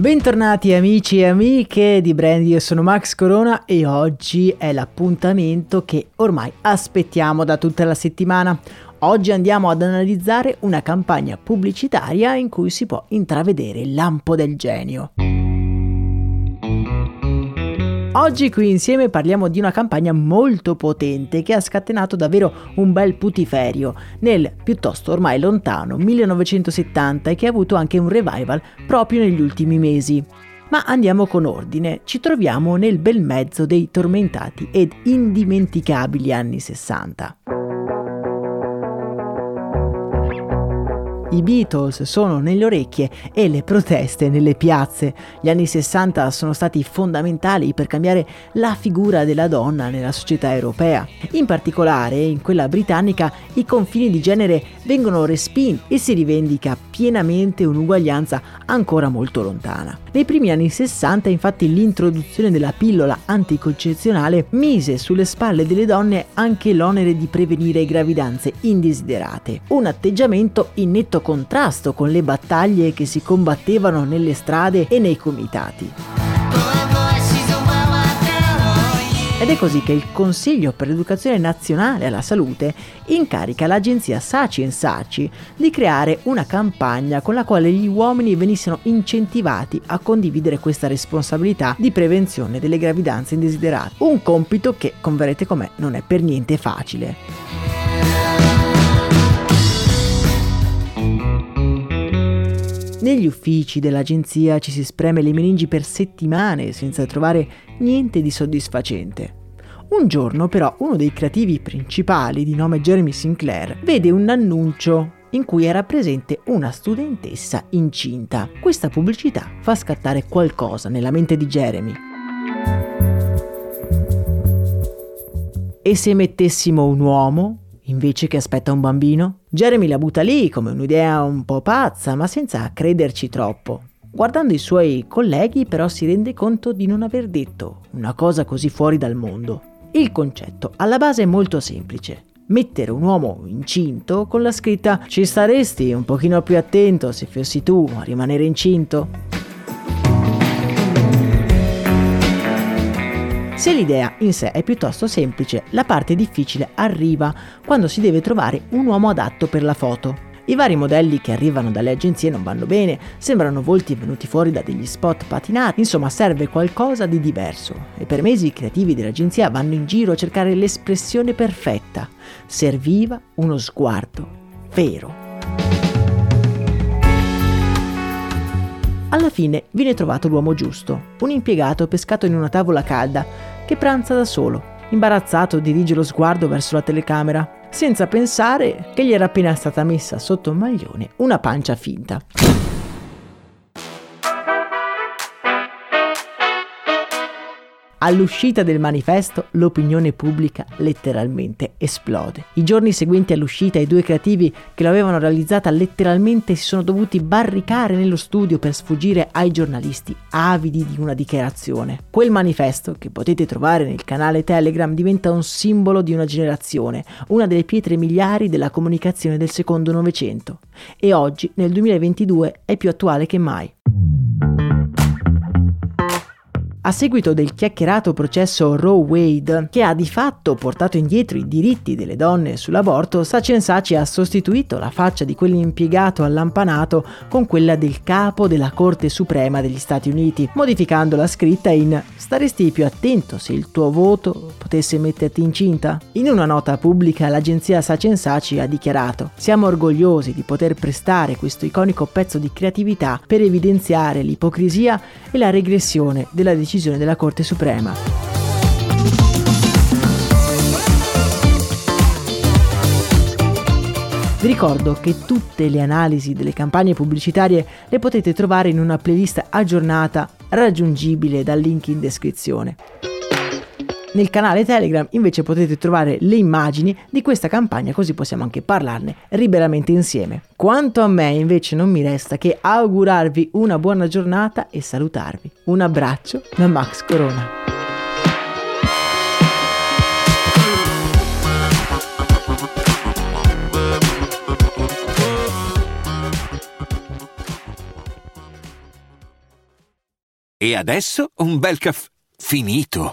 Bentornati amici e amiche di Brand, io sono Max Corona e oggi è l'appuntamento che ormai aspettiamo da tutta la settimana. Oggi andiamo ad analizzare una campagna pubblicitaria in cui si può intravedere il lampo del genio. Oggi qui insieme parliamo di una campagna molto potente che ha scatenato davvero un bel putiferio nel piuttosto ormai lontano 1970 e che ha avuto anche un revival proprio negli ultimi mesi. Ma andiamo con ordine, ci troviamo nel bel mezzo dei tormentati ed indimenticabili anni 60. I Beatles sono nelle orecchie e le proteste nelle piazze. Gli anni 60 sono stati fondamentali per cambiare la figura della donna nella società europea. In particolare, in quella britannica, i confini di genere vengono respinti e si rivendica pienamente un'uguaglianza ancora molto lontana. Nei primi anni 60, infatti, l'introduzione della pillola anticoncezionale mise sulle spalle delle donne anche l'onere di prevenire gravidanze indesiderate, un atteggiamento in netto contrasto con le battaglie che si combattevano nelle strade e nei comitati. Ed è così che il Consiglio per l'Educazione Nazionale alla Salute incarica l'agenzia Saci Saci di creare una campagna con la quale gli uomini venissero incentivati a condividere questa responsabilità di prevenzione delle gravidanze indesiderate. Un compito che, converrete con me, non è per niente facile. Negli uffici dell'agenzia ci si spreme le meningi per settimane senza trovare niente di soddisfacente. Un giorno però uno dei creativi principali di nome Jeremy Sinclair vede un annuncio in cui era presente una studentessa incinta. Questa pubblicità fa scattare qualcosa nella mente di Jeremy. E se mettessimo un uomo invece che aspetta un bambino? Jeremy la butta lì come un'idea un po' pazza, ma senza crederci troppo. Guardando i suoi colleghi però si rende conto di non aver detto una cosa così fuori dal mondo. Il concetto alla base è molto semplice. Mettere un uomo incinto con la scritta ci staresti un pochino più attento se fossi tu a rimanere incinto? Se l'idea in sé è piuttosto semplice, la parte difficile arriva quando si deve trovare un uomo adatto per la foto. I vari modelli che arrivano dalle agenzie non vanno bene, sembrano volti venuti fuori da degli spot patinati, insomma serve qualcosa di diverso e per mesi i creativi dell'agenzia vanno in giro a cercare l'espressione perfetta. Serviva uno sguardo vero. Alla fine viene trovato l'uomo giusto, un impiegato pescato in una tavola calda che pranza da solo. Imbarazzato dirige lo sguardo verso la telecamera, senza pensare che gli era appena stata messa sotto un maglione una pancia finta. All'uscita del manifesto l'opinione pubblica letteralmente esplode. I giorni seguenti all'uscita i due creativi che l'avevano realizzata letteralmente si sono dovuti barricare nello studio per sfuggire ai giornalisti avidi di una dichiarazione. Quel manifesto, che potete trovare nel canale Telegram, diventa un simbolo di una generazione, una delle pietre miliari della comunicazione del secondo Novecento. E oggi, nel 2022, è più attuale che mai. A seguito del chiacchierato processo Roe Wade, che ha di fatto portato indietro i diritti delle donne sull'aborto, Sachin Sachi ha sostituito la faccia di quell'impiegato allampanato con quella del capo della Corte Suprema degli Stati Uniti, modificando la scritta in Staresti più attento se il tuo voto potesse metterti incinta? In una nota pubblica l'agenzia Sachin Sachi ha dichiarato Siamo orgogliosi di poter prestare questo iconico pezzo di creatività per evidenziare l'ipocrisia e la regressione della decisione decisione della Corte Suprema. Vi ricordo che tutte le analisi delle campagne pubblicitarie le potete trovare in una playlist aggiornata raggiungibile dal link in descrizione. Nel canale Telegram invece potete trovare le immagini di questa campagna così possiamo anche parlarne liberamente insieme. Quanto a me invece non mi resta che augurarvi una buona giornata e salutarvi. Un abbraccio da Max Corona. E adesso un bel caffè finito.